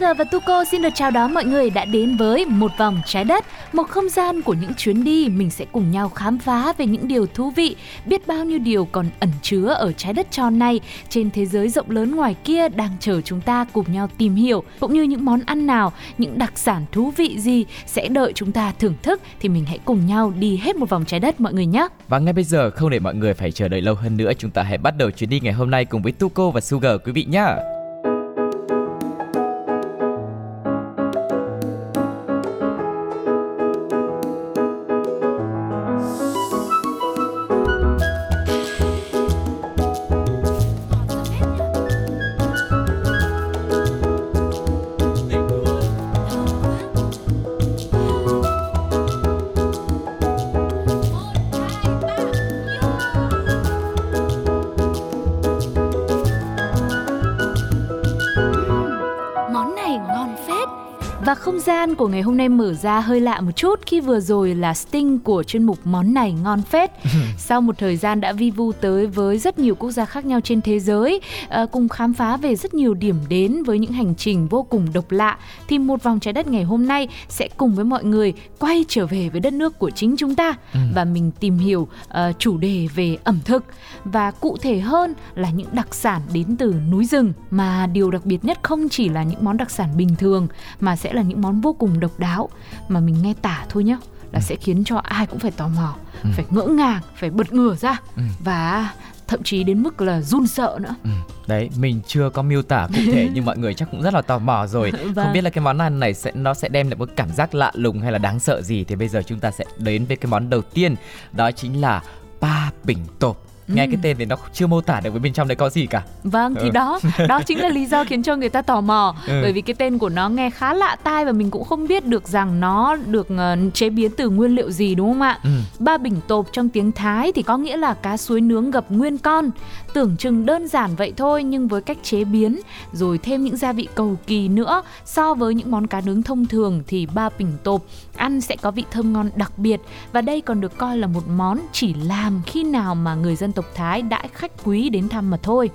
Sugar và Tuko xin được chào đón mọi người đã đến với Một vòng trái đất, một không gian của những chuyến đi mình sẽ cùng nhau khám phá về những điều thú vị, biết bao nhiêu điều còn ẩn chứa ở trái đất tròn này, trên thế giới rộng lớn ngoài kia đang chờ chúng ta cùng nhau tìm hiểu, cũng như những món ăn nào, những đặc sản thú vị gì sẽ đợi chúng ta thưởng thức thì mình hãy cùng nhau đi hết một vòng trái đất mọi người nhé. Và ngay bây giờ không để mọi người phải chờ đợi lâu hơn nữa, chúng ta hãy bắt đầu chuyến đi ngày hôm nay cùng với Tuko và Sugar quý vị nhé. Ngày hôm nay mở ra hơi lạ một chút khi vừa rồi là Sting của chuyên mục món này ngon phết. Sau một thời gian đã vi vu tới với rất nhiều quốc gia khác nhau trên thế giới, ờ, cùng khám phá về rất nhiều điểm đến với những hành trình vô cùng độc lạ, thì một vòng trái đất ngày hôm nay sẽ cùng với mọi người quay trở về với đất nước của chính chúng ta và mình tìm hiểu ờ, chủ đề về ẩm thực và cụ thể hơn là những đặc sản đến từ núi rừng mà điều đặc biệt nhất không chỉ là những món đặc sản bình thường mà sẽ là những món vô cùng độc đáo mà mình nghe tả thôi nhé là sẽ khiến cho ai cũng phải tò mò, phải ngỡ ngàng, phải bật ngửa ra và thậm chí đến mức là run sợ nữa. Ừ, Đấy, mình chưa có miêu tả cụ thể nhưng mọi người chắc cũng rất là tò mò rồi. Vâng. Không biết là cái món ăn này sẽ nó sẽ đem lại một cảm giác lạ lùng hay là đáng sợ gì thì bây giờ chúng ta sẽ đến với cái món đầu tiên, đó chính là pa bình tộp. Nghe cái tên thì nó chưa mô tả được với bên trong đấy có gì cả. Vâng thì Ừ. đó, đó chính là lý do khiến cho người ta tò mò Ừ. bởi vì cái tên của nó nghe khá lạ tai và mình cũng không biết được rằng nó được ờ, chế biến từ nguyên liệu gì đúng không ạ? Ừ. Ba bình tộp trong tiếng Thái thì có nghĩa là cá suối nướng gập nguyên con. Tưởng chừng đơn giản vậy thôi nhưng với cách chế biến, rồi thêm những gia vị cầu kỳ nữa, so với những món cá nướng thông thường thì ba bình tộp ăn sẽ có vị thơm ngon đặc biệt và đây còn được coi là một món chỉ làm khi nào mà người dân tộc Thái đãi khách quý đến thăm mà thôi.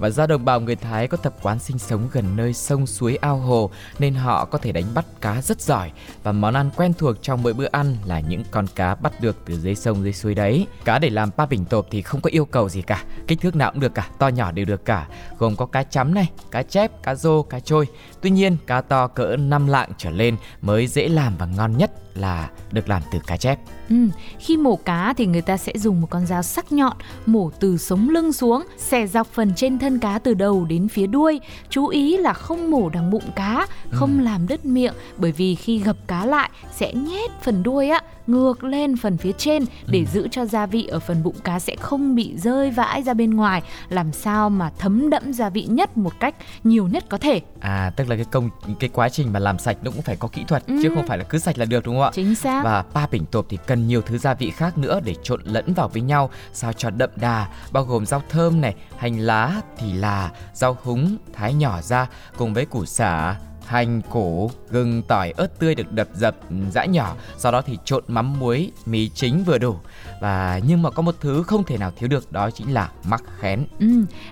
Và do đồng bào người Thái có tập quán sinh sống gần nơi sông suối ao hồ nên họ có thể đánh bắt cá rất giỏi và món ăn quen thuộc trong mỗi bữa ăn là những con cá bắt được từ dưới sông dưới suối đấy. Cá để làm pa bình tộp thì không có yêu cầu gì cả, kích thước nào cũng được cả, to nhỏ đều được cả, gồm có cá chấm này, cá chép, cá rô, cá trôi. Tuy nhiên, cá to cỡ 5 lạng trở lên mới dễ làm và ngon nhất là được làm từ cá chép. Ừ, khi mổ cá thì người ta sẽ dùng một con dao sắc nhọn mổ từ sống lưng xuống, xẻ dọc phần trên thân cá từ đầu đến phía đuôi. Chú ý là không mổ đằng bụng cá, không làm đứt miệng bởi vì khi gập cá lại sẽ nhét phần đuôi á ngược lên phần phía trên để giữ cho gia vị ở phần bụng cá sẽ không bị rơi vãi ra bên ngoài, làm sao mà thấm đẫm gia vị nhất một cách nhiều nhất có thể. À, tức là cái công cái quá trình mà làm sạch nó cũng phải có kỹ thuật chứ Ừ. không phải là cứ sạch là được đúng không ạ? Chính xác. Và pa bình tộp thì cần nhiều thứ gia vị khác nữa để trộn lẫn vào với nhau sao cho đậm đà, bao gồm rau thơm này, hành lá, thì là, rau húng, thái nhỏ ra cùng với củ sả, hành, cổ, gừng, tỏi, ớt tươi được đập dập giã nhỏ, sau đó thì trộn mắm muối, mì chính vừa đủ. Và nhưng mà có một thứ không thể nào thiếu được đó chính là mắc khén. Ừ,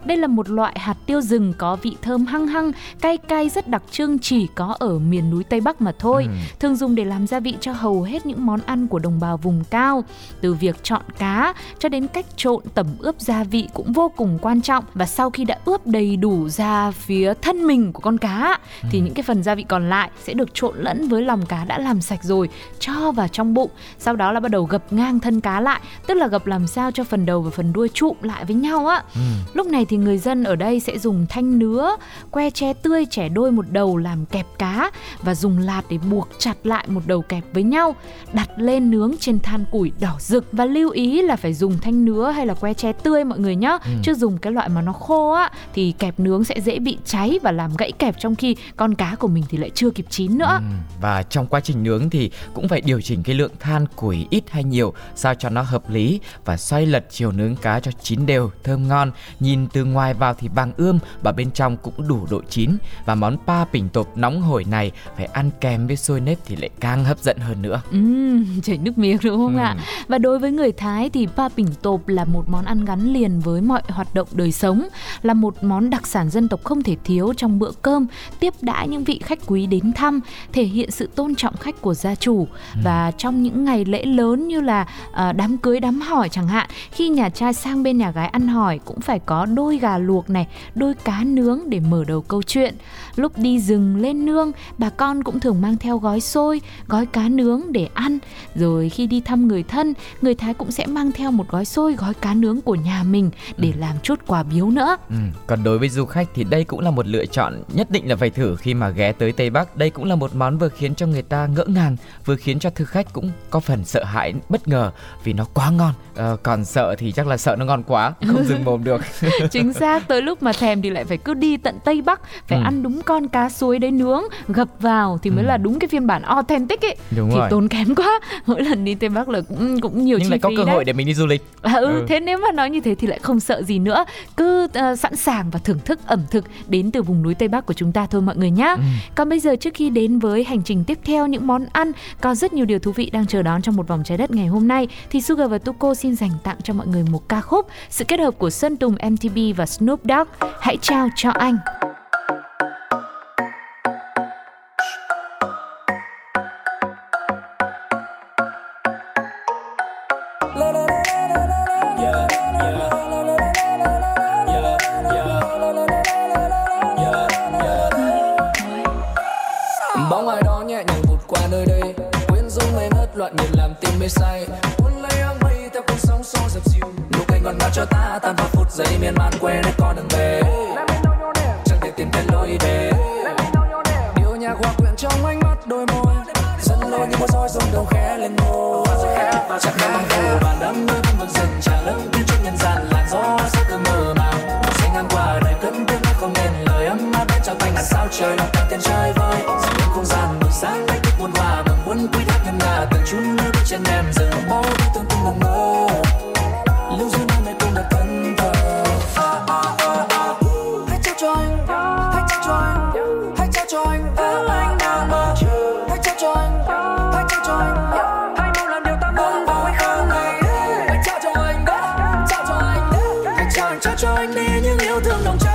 đây là một loại hạt tiêu rừng có vị thơm hăng hăng, cay cay rất đặc trưng chỉ có ở miền núi Tây Bắc mà thôi. Ừ. Thường dùng để làm gia vị cho hầu hết những món ăn của đồng bào vùng cao. Từ việc chọn cá cho đến cách trộn tẩm ướp gia vị cũng vô cùng quan trọng. Và sau khi đã ướp đầy đủ ra phía thân mình của con cá thì những cái phần gia vị còn lại sẽ được trộn lẫn với lòng cá đã làm sạch rồi cho vào trong bụng sau đó là bắt đầu gập ngang thân cá lại tức là gập làm sao cho phần đầu và phần đuôi trụm lại với nhau á ừ. lúc này thì người dân ở đây sẽ dùng thanh nứa que tre tươi chẻ đôi một đầu làm kẹp cá và dùng lạt để buộc chặt lại một đầu kẹp với nhau đặt lên nướng trên than củi đỏ rực và lưu ý là phải dùng thanh nứa hay là que tre tươi mọi người nhá ừ. chứ dùng cái loại mà nó khô á thì kẹp nướng sẽ dễ bị cháy và làm gãy kẹp trong khi con cá của mình thì lại chưa kịp chín nữa. Ừ. Và trong quá trình nướng thì cũng phải điều chỉnh cái lượng than củi ít hay nhiều sao cho nó hợp lý và xoay lật chiều nướng cá cho chín đều, thơm ngon. Nhìn từ ngoài vào thì vàng ươm và bên trong cũng đủ độ chín và món pa bình tộp nóng hổi này phải ăn kèm với xôi nếp thì lại càng hấp dẫn hơn nữa. Ừ, chảy nước miếng đúng không ừ. ạ? Và đối với người Thái thì pa bình tộp là một món ăn gắn liền với mọi hoạt động đời sống, là một món đặc sản dân tộc không thể thiếu trong bữa cơm, tiếp đãi những vị khách quý đến thăm, thể hiện sự tôn trọng khách của gia chủ ừ. và trong những ngày lễ lớn như là uh, đám cưới, đám hỏi chẳng hạn, khi nhà trai sang bên nhà gái ăn hỏi cũng phải có đôi gà luộc này, đôi cá nướng để mở đầu câu chuyện. Lúc đi rừng lên nương, bà con cũng thường mang theo gói xôi, gói cá nướng để ăn. Rồi khi đi thăm người thân, người Thái cũng sẽ mang theo một gói xôi, gói cá nướng của nhà mình để ừ. làm chút quà biếu nữa. Ừ. Còn đối với du khách thì đây cũng là một lựa chọn nhất định là phải thử khi mà ghé tới Tây Bắc. Đây cũng là một món vừa khiến cho người ta ngỡ ngàng, vừa khiến cho thực khách cũng có phần sợ hãi, bất ngờ vì nó quá ngon. À, còn sợ thì chắc là sợ nó ngon quá, không dừng mồm được. Chính xác, tới lúc mà thèm thì lại phải cứ đi tận Tây Bắc, phải ừ. ăn đúng con cá suối đấy nướng, gập vào thì mới ừ. là đúng cái phiên bản authentic ấy. Đúng thì rồi. tốn kém quá. Mỗi lần đi Tây Bắc là cũng cũng nhiều Nhưng chi lại có cơ đấy. hội để mình đi du lịch. À, ừ, ừ, thế nếu mà nói như thế thì lại không sợ gì nữa. Cứ uh, sẵn sàng và thưởng thức ẩm thực đến từ vùng núi Tây Bắc của chúng ta thôi mọi người nhé. Ừ. Còn bây giờ trước khi đến với hành trình tiếp theo những món ăn có rất nhiều điều thú vị đang chờ đón trong một vòng trái đất ngày hôm nay thì Sugar và Tuko xin dành tặng cho mọi người một ca khúc sự kết hợp của Sơn Tùng MTB và Snoop Dogg. Hãy trao cho anh. Sao trời lòng tan tiền chơi vơi dòng không gian buổi sáng đánh thức muôn hòa bằng quân quý thác ngân nga từng chút nước trên em dừng bao đi tương tương ngẩn ngơ lưu duyên hôm nay cũng đã thân thờ hãy trao cho anh hãy trao cho anh hãy trao cho anh thứ anh đang mơ hãy trao cho anh hãy trao cho anh hãy mau làm điều ta muốn vào hay không này hãy trao cho anh trao cho anh hãy trao cho anh đi những yêu thương nồng cháy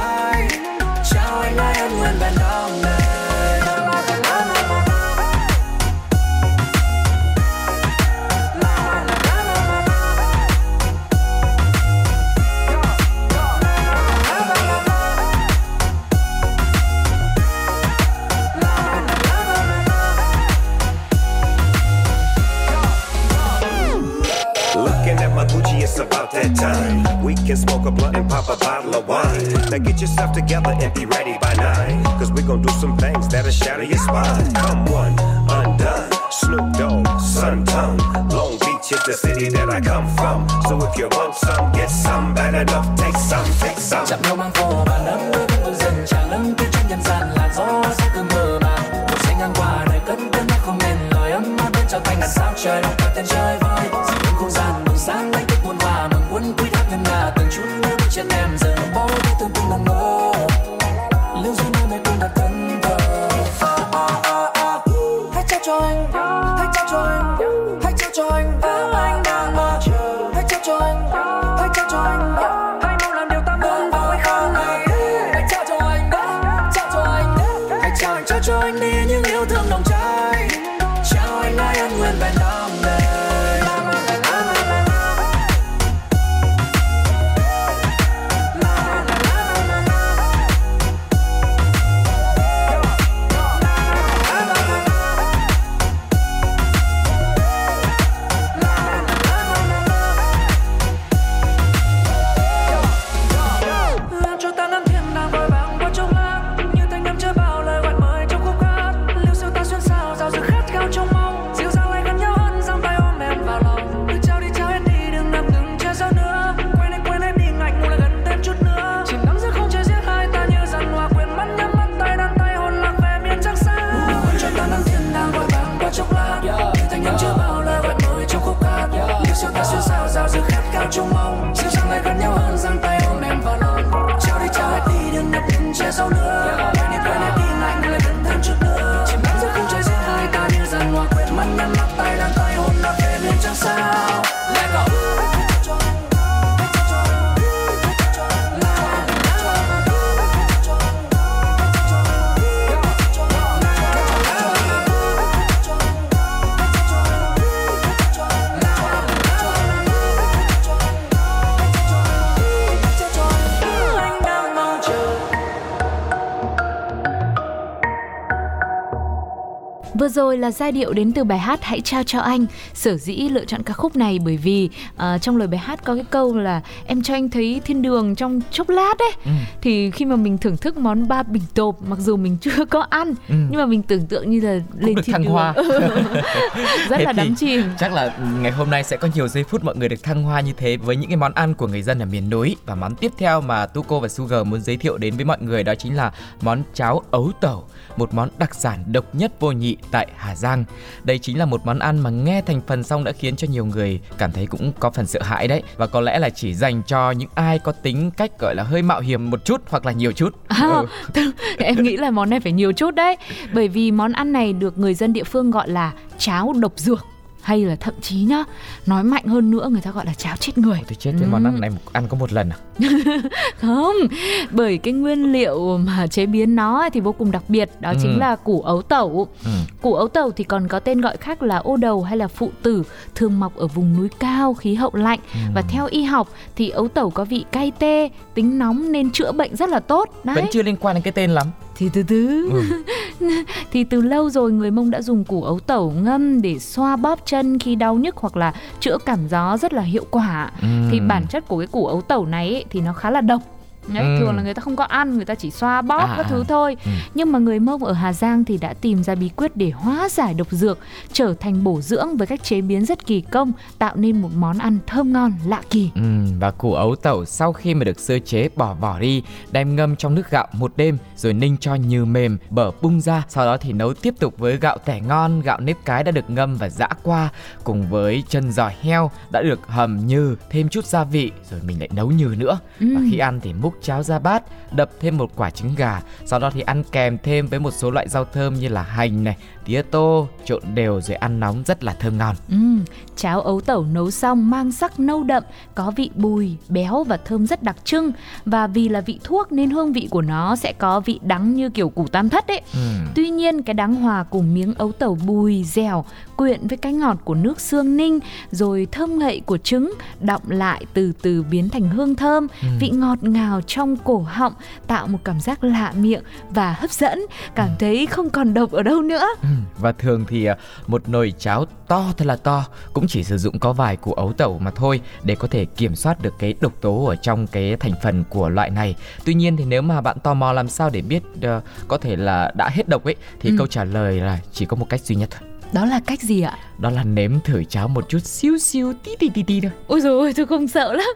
smoke a blunt and pop a bottle of wine. Now get yourself together and be ready by nine. Cause we gon' do some things that'll shatter your spine. Come one, undone. Snoop Dogg, Sun Tongue. Long Beach is the city that I come from. So if you want some, get some. Bad enough, take some, take some. Chân em rồi là giai điệu đến từ bài hát Hãy trao cho anh. Sở dĩ lựa chọn ca khúc này bởi vì ờ, trong lời bài hát có cái câu là em cho anh thấy thiên đường trong chốc lát ấy. Ừ. Thì khi mà mình thưởng thức món ba bình tộp mặc dù mình chưa có ăn Ừ. nhưng mà mình tưởng tượng như là lên được thiên thăng đường. hoa. Rất Thế là đắm chìm. Chắc là ngày hôm nay sẽ có nhiều giây phút mọi người được thăng hoa như thế với những cái món ăn của người dân ở miền núi và món tiếp theo mà Tuko và Sugar muốn giới thiệu đến với mọi người đó chính là món cháo ấu tẩu, một món đặc sản độc nhất vô nhị tại Hà Giang. Đây chính là một món ăn mà nghe thành phần xong đã khiến cho nhiều người cảm thấy cũng có phần sợ hãi đấy và có lẽ là chỉ dành cho những ai có tính cách gọi là hơi mạo hiểm một chút hoặc là nhiều chút. À, Ừ. tức- em nghĩ là món này phải nhiều chút đấy bởi vì món ăn này được người dân địa phương gọi là cháo độc dược hay là thậm chí nhá nói mạnh hơn nữa người ta gọi là cháo chết người Tôi chết cái món ăn này ăn có một lần à? không bởi cái nguyên liệu mà chế biến nó thì vô cùng đặc biệt đó Ừ. chính là củ ấu tẩu Ừ. củ ấu tẩu thì còn có tên gọi khác là ô đầu hay là phụ tử thường mọc ở vùng núi cao khí hậu lạnh và theo y học thì ấu tẩu có vị cay tê tính nóng nên chữa bệnh rất là tốt đấy Vẫn chưa liên quan đến cái tên lắm. Thì từ từ Ừ. thì từ lâu rồi người mông đã dùng củ ấu tẩu ngâm để xoa bóp chân khi đau nhức hoặc là chữa cảm gió rất là hiệu quả thì Ừm. bản chất của cái củ ấu tẩu này ấy, thì nó khá là độc Đấy, Ừ. thường là người ta không có ăn người ta chỉ xoa bóp À, các à. thứ thôi Ừ. nhưng mà người mông ở hà giang thì đã tìm ra bí quyết để hóa giải độc dược trở thành bổ dưỡng với cách chế biến rất kỳ công tạo nên một món ăn thơm ngon lạ kỳ Ừm, và củ ấu tẩu sau khi mà được sơ chế bỏ vỏ đi, đem ngâm trong nước gạo một đêm rồi ninh cho nhừ mềm, bở bung ra, sau đó thì nấu tiếp tục với gạo tẻ ngon, gạo nếp cái đã được ngâm và giã qua cùng với chân giò heo đã được hầm nhừ, thêm chút gia vị rồi mình lại nấu nhừ nữa. Và khi ăn thì múc cháo ra bát, đập thêm một quả trứng gà, sau đó thì ăn kèm thêm với một số loại rau thơm như là hành này, tía tô, trộn đều rồi ăn nóng rất là thơm ngon. Ừm, cháo ấu tẩu nấu xong mang sắc nâu đậm, có vị bùi, béo và thơm rất đặc trưng và vì là vị thuốc nên hương vị của nó sẽ có vị đắng như kiểu củ tam thất ấy. Ừm. Tuy nhiên cái đắng hòa cùng miếng ấu tẩu bùi, dẻo, quyện với cái ngọt của nước xương ninh rồi thơm ngậy của trứng đọng lại từ từ biến thành hương thơm, vị ngọt ngào trong cổ họng tạo một cảm giác lạ miệng và hấp dẫn, cảm thấy không còn độc ở đâu nữa. Ừ, Và thường thì à, một nồi cháo to thật là to cũng chỉ sử dụng có vài củ ấu tẩu mà thôi để có thể kiểm soát được cái độc tố ở trong cái thành phần của loại này. Tuy nhiên thì nếu mà bạn tò mò làm sao để biết ờ, có thể là đã hết độc ấy thì Ừ. câu trả lời là chỉ có một cách duy nhất thôi. Đó là cách gì ạ? Đó là nếm thử cháo một chút xíu xíu tí tí tí tí thôi. Ôi ôi, tôi không sợ lắm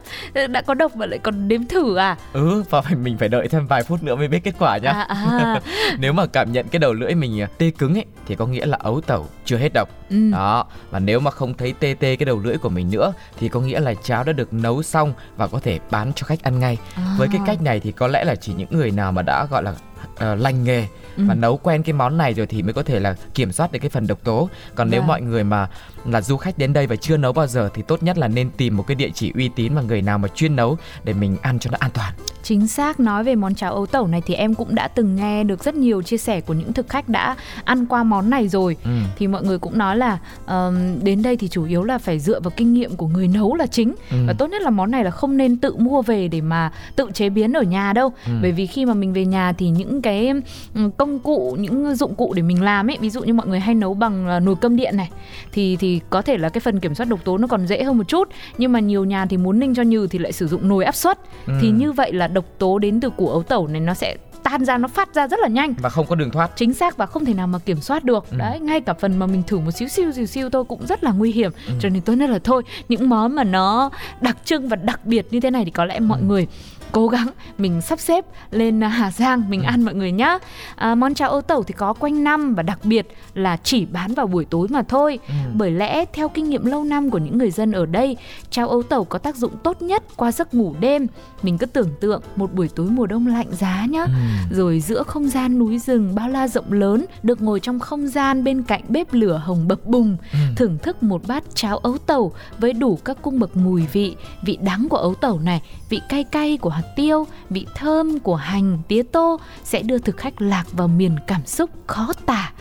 Đã có độc mà lại còn đếm thử à? Ừ và phải mình phải đợi thêm vài phút nữa mới biết kết quả nhá. À, à. Nếu mà cảm nhận cái đầu lưỡi mình à, tê cứng ấy thì có nghĩa là ấu tẩu chưa hết độc. Ừ. Đó, và nếu mà không thấy tê tê cái đầu lưỡi của mình nữa thì có nghĩa là cháo đã được nấu xong và có thể bán cho khách ăn ngay. À. Với cái cách này thì có lẽ là chỉ những người nào mà đã gọi là ờ, lành nghề và Ừ. nấu quen cái món này rồi thì mới có thể là kiểm soát được cái phần độc tố. Còn nếu Vâng. mọi người mà là du khách đến đây và chưa nấu bao giờ thì tốt nhất là nên tìm một cái địa chỉ uy tín và người nào mà chuyên nấu để mình ăn cho nó an toàn. Chính xác nói về món cháo ấu tẩu này thì em cũng đã từng nghe được rất nhiều chia sẻ của những thực khách đã ăn qua món này rồi. Ừ. Thì mọi người cũng nói là ờm, đến đây thì chủ yếu là phải dựa vào kinh nghiệm của người nấu là chính Ừ. và tốt nhất là món này là không nên tự mua về để mà tự chế biến ở nhà đâu. Ừ. Bởi vì khi mà mình về nhà thì những cái ừ, công cụ, những dụng cụ để mình làm ấy, ví dụ như mọi người hay nấu bằng ờ, nồi cơm điện này thì thì có thể là cái phần kiểm soát độc tố nó còn dễ hơn một chút, nhưng mà nhiều nhà thì muốn ninh cho nhừ thì lại sử dụng nồi áp suất. Thì Ừ. như vậy là độc tố đến từ củ ấu tẩu này nó sẽ tan ra nó phát ra rất là nhanh Và không có đường thoát. chính xác và không thể nào mà kiểm soát được Ừ. đấy ngay cả phần mà mình thử một xíu xíu xíu xíu thôi cũng rất là nguy hiểm Ừ. cho nên tốt nhất là thôi những món mà nó đặc trưng và đặc biệt như thế này thì có lẽ mọi người cố gắng mình sắp xếp lên Hà Giang mình ăn mọi người nhá. À, món cháo ấu tẩu thì có quanh năm và đặc biệt là chỉ bán vào buổi tối mà thôi. Bởi lẽ theo kinh nghiệm lâu năm của những người dân ở đây, cháo ấu tẩu có tác dụng tốt nhất qua giấc ngủ đêm. Mình cứ tưởng tượng một buổi tối mùa đông lạnh giá nhá, rồi giữa không gian núi rừng bao la rộng lớn, được ngồi trong không gian bên cạnh bếp lửa hồng bập bùng, thưởng thức một bát cháo ấu tẩu với đủ các cung bậc mùi vị, vị đắng của ấu tẩu này, vị cay cay của hạt tiêu, vị thơm của hành, tía tô sẽ đưa thực khách lạc vào miền cảm xúc khó tả.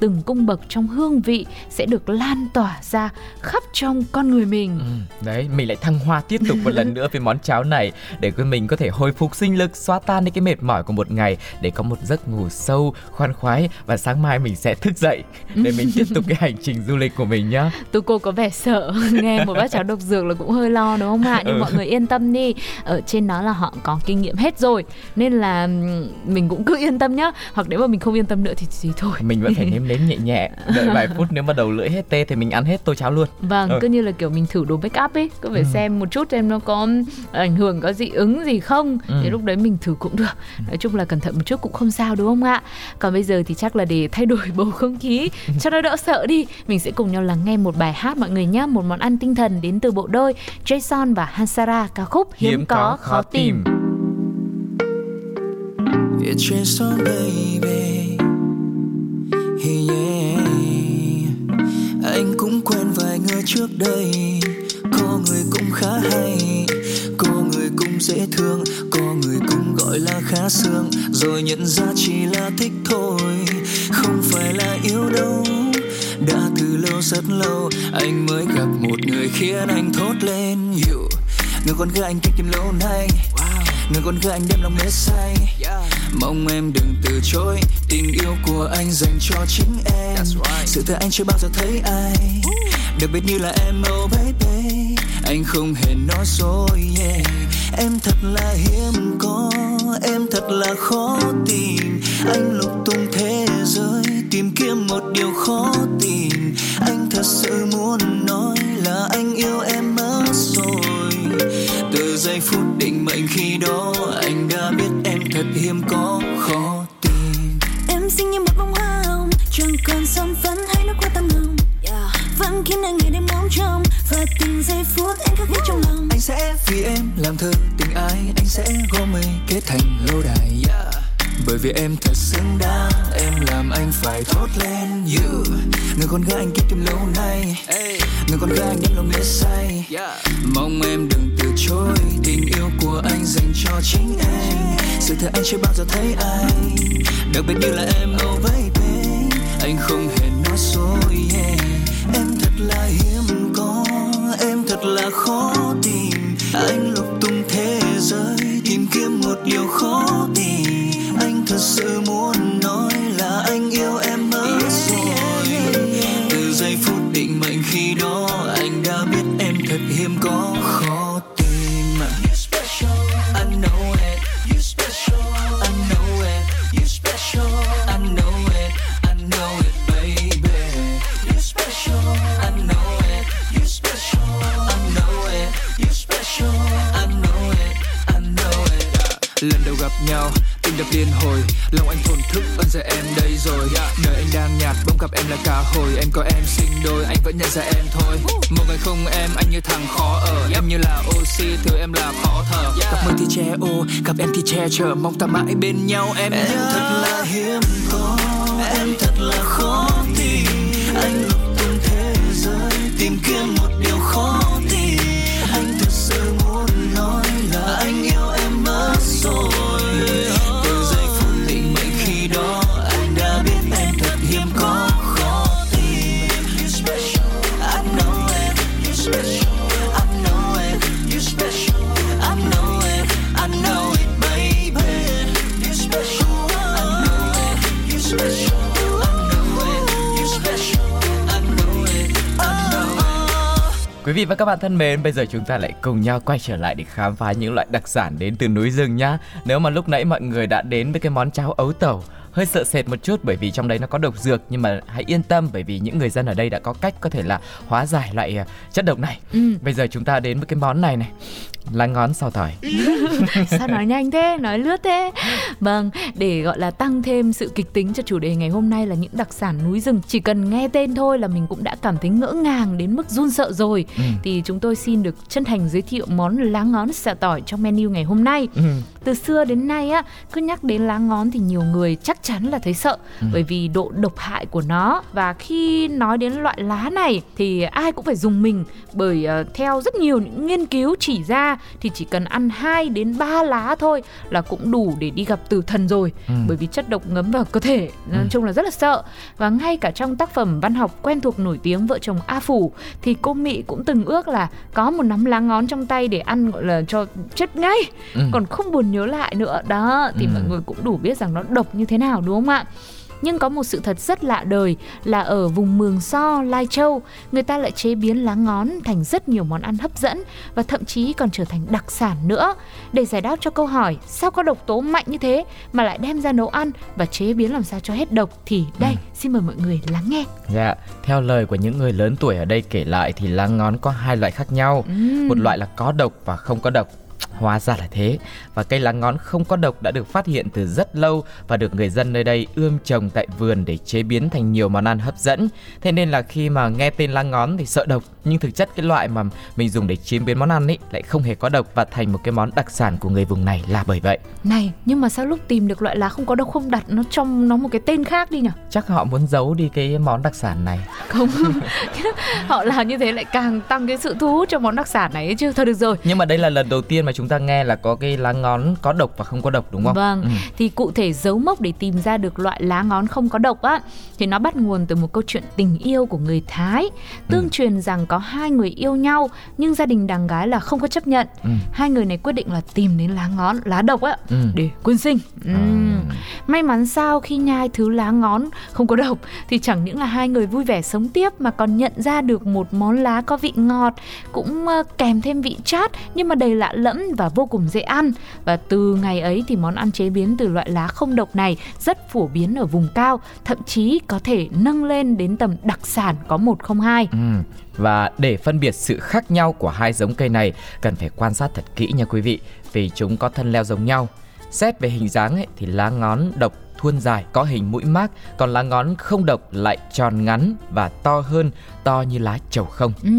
Từng cung bậc trong hương vị sẽ được lan tỏa ra khắp trong con người mình. Ừ, Đấy, mình lại thăng hoa tiếp tục một lần nữa với món cháo này để cho mình có thể hồi phục sinh lực, xóa tan đi cái mệt mỏi của một ngày để có một giấc ngủ sâu, khoan khoái và sáng mai mình sẽ thức dậy để mình tiếp tục cái hành trình du lịch của mình nhá. Tú cô có vẻ sợ nghe một bát cháo độc dược là cũng hơi lo đúng không ạ? Nhưng Ừ. mọi người yên tâm đi, ở trên đó là họ có kinh nghiệm hết rồi nên là mình cũng cứ yên tâm nhá. Hoặc nếu mà mình không yên tâm nữa thì thì thôi. Mình vẫn phải nếm nếm nhẹ nhẹ, đợi vài phút nếu mà đầu lưỡi hết tê thì mình ăn hết tô cháo luôn. Vâng, Ừ. cứ như là kiểu mình thử đồ make up ấy, cứ phải xem một chút xem nó có ảnh hưởng có dị ứng gì không. Ừ. Thì lúc đấy mình thử cũng được. Nói chung là cẩn thận một chút cũng không sao đúng không ạ? Còn bây giờ thì chắc là để thay đổi bầu không khí cho nó đỡ sợ đi, mình sẽ cùng nhau lắng nghe một bài hát mọi người nhé, một món ăn tinh thần đến từ bộ đôi Jason và Hansara ca khúc Hiếm, có, khó tìm. It's just baby yeah. Anh cũng quen vài người trước đây Có người cũng khá hay, Có người cũng dễ thương, Có người cũng gọi là khá sương Rồi nhận ra chỉ là thích thôi, Không phải là yêu đâu Đã từ lâu rất lâu, Anh mới gặp một người khiến anh thốt lên you. Người con gái anh thích tìm lâu nay. Người con gái anh đem lòng mê say. Mong em đừng từ chối Tình yêu của anh dành cho chính em. Sự thật anh chưa bao giờ thấy ai. Đặc biệt như là em oh baby. Anh không hề nói dối yeah. Em thật là hiếm có Em thật là khó tìm. Anh lục tung thế giới Tìm kiếm một điều khó tìm Anh thật sự muốn nói là anh yêu em mất rồi từ giây phút định mệnh khi đó anh đã biết em thật hiếm có khó tìm Em xinh như một bông hoa hồng Chẳng còn son phấn hay nước hoa tầm lòng Vẫn khiến anh ngày đêm ngóng trông Và từng giây phút em khắc ghi trong lòng. Anh sẽ vì em làm thơ tình ái anh sẽ gom mây kết thành lâu đài. Yeah. Bởi vì em thật xứng đáng em làm anh phải thốt lên. You người con gái anh kiếp tìm lâu nay. Người con gái anh đem lòng mê say. Mong em đừng từ chối tình yêu của anh dành cho chính em. Sự thật anh chưa bao giờ thấy ai. Đặc biệt như là em oh baby anh không hề nói dối yeah. em thật là hiếm có em thật là khó tìm. Anh lục tung thế giới tìm kiếm một điều khó tìm sự muốn nói là anh yêu em mất rồi. Từ giây phút định mệnh khi đó, anh đã biết em thật hiếm có khó rồi đời anh đang nhạt bỗng gặp em là cả hồi. Em có em sinh đôi, anh vẫn nhận ra em thôi. Một ngày không em, anh như thằng khó ở. Em như là oxy, thứ em là khó thở. Gặp mưa thì che ô, gặp em thì che chở. Mong ta mãi bên nhau em em thật là hiếm có, em thật là khó Quý vị và các bạn thân mến, bây giờ chúng ta lại cùng nhau quay trở lại để khám phá những loại đặc sản đến từ núi rừng nhá. Nếu mà lúc nãy mọi người đã đến với cái món cháo ấu tẩu hơi sợ sệt một chút bởi vì trong đấy nó có độc dược nhưng mà hãy yên tâm bởi vì những người dân ở đây đã có cách có thể là hóa giải loại à, chất độc này. Ừ. Bây giờ chúng ta đến với cái món này này. Lá ngón xào tỏi. Sao nói nhanh thế, nói lướt thế Vâng, để gọi là tăng thêm sự kịch tính cho chủ đề ngày hôm nay là những đặc sản núi rừng Chỉ cần nghe tên thôi là mình cũng đã cảm thấy ngỡ ngàng đến mức run sợ rồi Ừ. Thì chúng tôi xin được chân thành giới thiệu món lá ngón xào tỏi trong menu ngày hôm nay Ừ. Từ xưa đến nay á, cứ nhắc đến lá ngón thì nhiều người chắc chắn là thấy sợ Ừ. Bởi vì độ độc hại của nó Và khi nói đến loại lá này thì ai cũng phải dùng mình Bởi ờ, theo rất nhiều những nghiên cứu chỉ ra thì chỉ cần ăn 2 đến 3 lá thôi là cũng đủ để đi gặp tử thần rồi Ừ. bởi vì chất độc ngấm vào cơ thể nói chung là rất là sợ và ngay cả trong tác phẩm văn học quen thuộc nổi tiếng vợ chồng A Phủ thì cô Mỹ cũng từng ước là có một nắm lá ngón trong tay để ăn gọi là cho chết ngay Ừ. còn không buồn nhớ lại nữa đó thì Ừ. mọi người cũng đủ biết rằng nó độc như thế nào đúng không ạ nhưng có một sự thật rất lạ đời là ở vùng Mường So, Lai Châu, người ta lại chế biến lá ngón thành rất nhiều món ăn hấp dẫn và thậm chí còn trở thành đặc sản nữa. Để giải đáp cho câu hỏi sao có độc tố mạnh như thế mà lại đem ra nấu ăn và chế biến làm sao cho hết độc thì đây, xin mời mọi người lắng nghe. Dạ, theo lời của những người lớn tuổi ở đây kể lại thì lá ngón có hai loại khác nhau. Ừm. Một loại là có độc và không có độc. Hóa ra là thế Và cây lá ngón không có độc đã được phát hiện từ rất lâu Và được người dân nơi đây ươm trồng tại vườn để chế biến thành nhiều món ăn hấp dẫn Thế nên là khi mà nghe tên lá ngón thì sợ độc Nhưng thực chất cái loại mà mình dùng để chế biến món ăn ấy Lại không hề có độc và thành một cái món đặc sản của người vùng này là bởi vậy Này, nhưng mà sao lúc tìm được loại lá không có độc không đặt nó trong nó một cái tên khác đi nhỉ? Chắc họ muốn giấu đi cái món đặc sản này Không. Họ làm như thế lại càng tăng cái sự thu hút cho món đặc sản này ấy chứ. Thôi được rồi. Nhưng mà đây là lần đầu tiên mà chúng ta nghe là có cái lá ngón có độc và không có độc đúng không? Vâng, Ừ. thì cụ thể dấu mốc để tìm ra được loại lá ngón không có độc á thì nó bắt nguồn từ một câu chuyện tình yêu của người Thái. Tương Ừ. truyền rằng có hai người yêu nhau nhưng gia đình đàn gái là không có chấp nhận. Ừ. Hai người này quyết định là tìm đến lá ngón, lá độc á Ừ. để quyên sinh. Ừm. May mắn sao khi nhai thứ lá ngón không có độc thì chẳng những là hai người vui vẻ sống tiếp mà còn nhận ra được một món lá có vị ngọt cũng kèm thêm vị chát nhưng mà đầy lạ lẫm và vô cùng dễ ăn và từ ngày ấy thì món ăn chế biến từ loại lá không độc này rất phổ biến ở vùng cao thậm chí có thể nâng lên đến tầm đặc sản có một không hai Ừ. Và để phân biệt sự khác nhau của hai giống cây này cần phải quan sát thật kỹ nha quý vị vì chúng có thân leo giống nhau. Xét về hình dáng ấy, thì lá ngón độc thuôn dài có hình mũi mác còn lá ngón không độc lại tròn ngắn và to hơn to như lá trầu không. Ừ.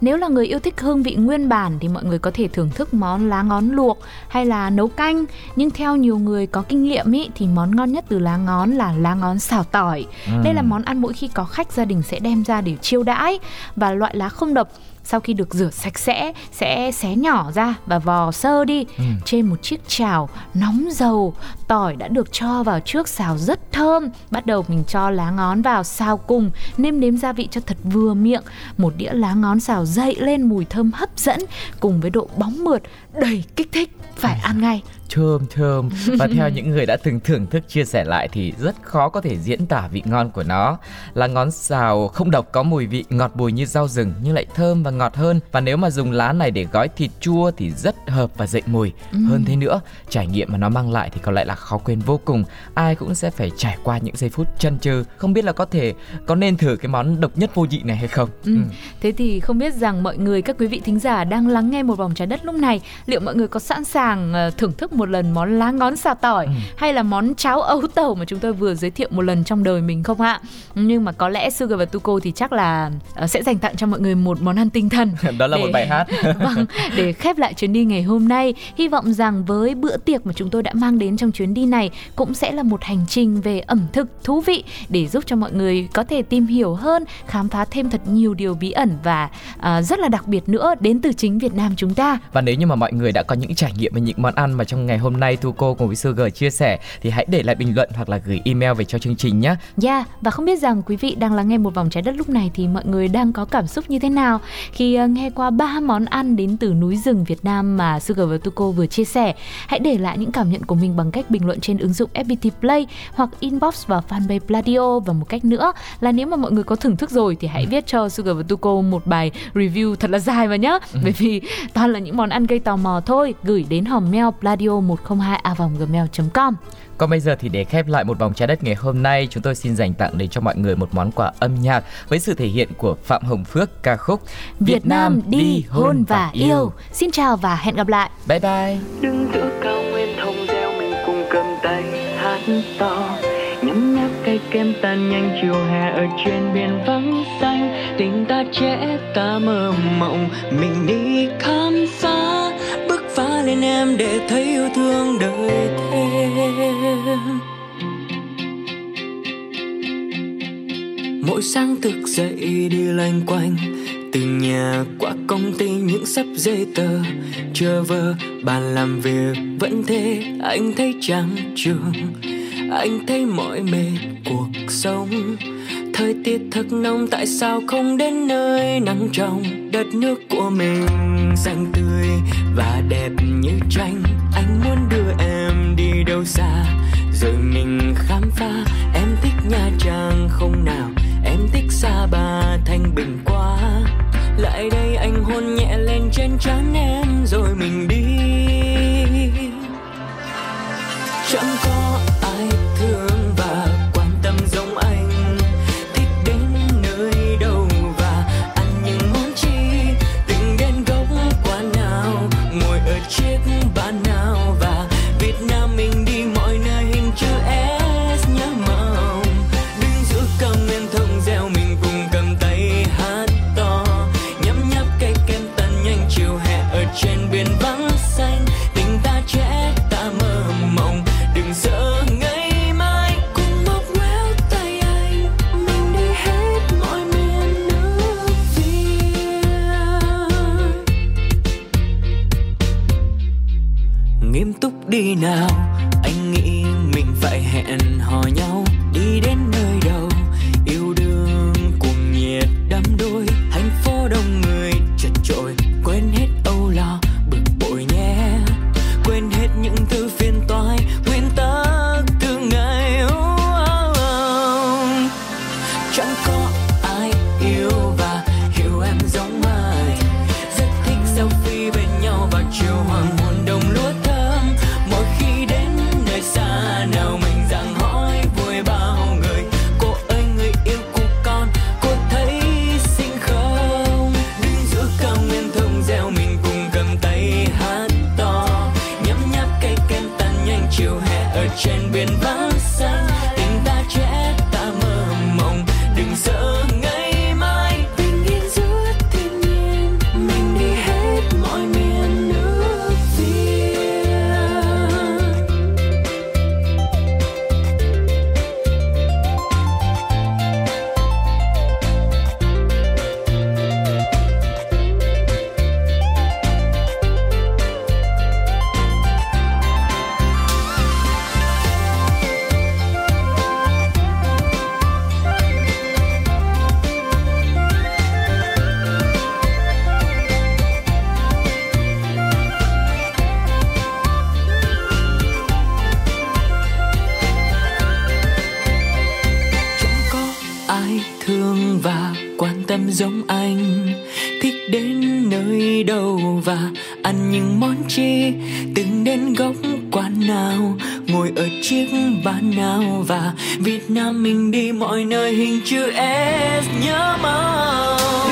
Nếu là người yêu thích hương vị nguyên bản thì mọi người có thể thưởng thức món lá ngón luộc hay là nấu canh. Nhưng theo nhiều người có kinh nghiệm ý, thì món ngon nhất từ lá ngón là lá ngón xào tỏi. Đây là món ăn mỗi khi có khách gia đình sẽ đem ra để chiêu đãi và loại lá không độc sau khi được rửa sạch sẽ sẽ xé nhỏ ra và vò sơ đi. Trên một chiếc chảo nóng dầu tỏi đã được cho vào trước xào rất thơm. Bắt đầu mình cho lá ngón vào xào cùng nêm nếm gia vị cho thật vừa miệng. Một đĩa lá ngón xào dậy lên mùi thơm hấp dẫn cùng với độ bóng mượt đầy kích thích. Phải ăn ngay Thơm thơm và theo những người đã từng thưởng thức chia sẻ lại thì rất khó có thể diễn tả vị ngon của nó. Lá ngón xào không độc có mùi vị ngọt bùi như rau rừng nhưng lại thơm và ngọt hơn và nếu mà dùng lá này để gói thịt chua thì rất hợp và dậy mùi. Hơn thế nữa, trải nghiệm mà nó mang lại thì có lẽ là khó quên vô cùng. Ai cũng sẽ phải trải qua những giây phút chân trừ. Không biết là có thể có nên thử cái món độc nhất vô nhị này hay không? Ừ. Thế thì không biết rằng mọi người các quý vị thính giả đang lắng nghe một vòng trái đất lúc này liệu mọi người có sẵn sàng ờ, thưởng thức một lần món lá ngón xào tỏi hay là món cháo ấu tẩu mà chúng tôi vừa giới thiệu một lần trong đời mình không ạ? Nhưng mà có lẽ Sugar và Tuko thì chắc là ờ, sẽ dành tặng cho mọi người một món ăn tinh thần. Đó là một để- bài hát. vâng, để khép lại chuyến đi ngày hôm nay, hy vọng rằng với bữa tiệc mà chúng tôi đã mang đến trong chuyến đi này cũng sẽ là một hành trình về ẩm thực thú vị để giúp cho mọi người có thể tìm hiểu hơn, khám phá thêm thật nhiều điều bí ẩn và à, rất là đặc biệt nữa đến từ chính Việt Nam chúng ta. Và nếu như mà mọi người đã có những trải nghiệm về những món ăn mà trong ngày hôm nay Thu cô cùng với Sugar chia sẻ thì hãy để lại bình luận hoặc là gửi email về cho chương trình nhé. Yeah, và không biết rằng quý vị đang lắng nghe một vòng trái đất lúc này thì mọi người đang có cảm xúc như thế nào khi ờ, nghe qua ba món ăn đến từ núi rừng Việt Nam mà Sugar và Tuko vừa chia sẻ. Hãy để lại những cảm nhận của mình bằng cách bình luận trên ứng dụng FPT Play hoặc inbox vào fanpage Pladio và một cách nữa là nếu mà mọi người có thưởng thức rồi thì hãy viết cho Sugar và Tuko một bài review thật là dài vào nhá. Bởi vì toàn là những món ăn gây tò mò thôi, gửi đến hòm mail pladio 102a gmail.com Còn bây giờ thì để khép lại một vòng trái đất ngày hôm nay, chúng tôi xin dành tặng đến cho mọi người một món quà âm nhạc với sự thể hiện của Phạm Hồng Phước ca khúc Việt Nam đi hôn và yêu. Xin chào và hẹn gặp lại. Bye bye. đứng giữa cao nguyên thông reo mình cùng cầm tay hát to nhấm nháp cây kem tan nhanh chiều hè ở trên biển vắng xanh tình ta trẻ ta mơ mộng mình đi khám phá lên em để thấy yêu thương đời thêm. Mỗi sáng thức dậy đi loanh quanh, từ nhà qua công ty những sắp giấy tờ. Chờ vơ bàn làm việc vẫn thế, anh thấy chán trường anh thấy mỏi mệt cuộc sống thời tiết thật nóng, tại sao không đến nơi? Nắng trong đất nước của mình, xanh tươi và đẹp như tranh. Anh muốn đưa em đi đâu xa? Rồi mình khám phá. Em thích nha trang không nào? Em thích xa ba, thanh bình quá. Lại đây anh hôn nhẹ lên trên trán em, rồi mình đi. Chẳng có giống anh, thích đến nơi đâu và ăn những món chi, từng đến góc quán nào, ngồi ở chiếc bàn nào và Việt Nam mình đi mọi nơi hình chữ S nhớ mong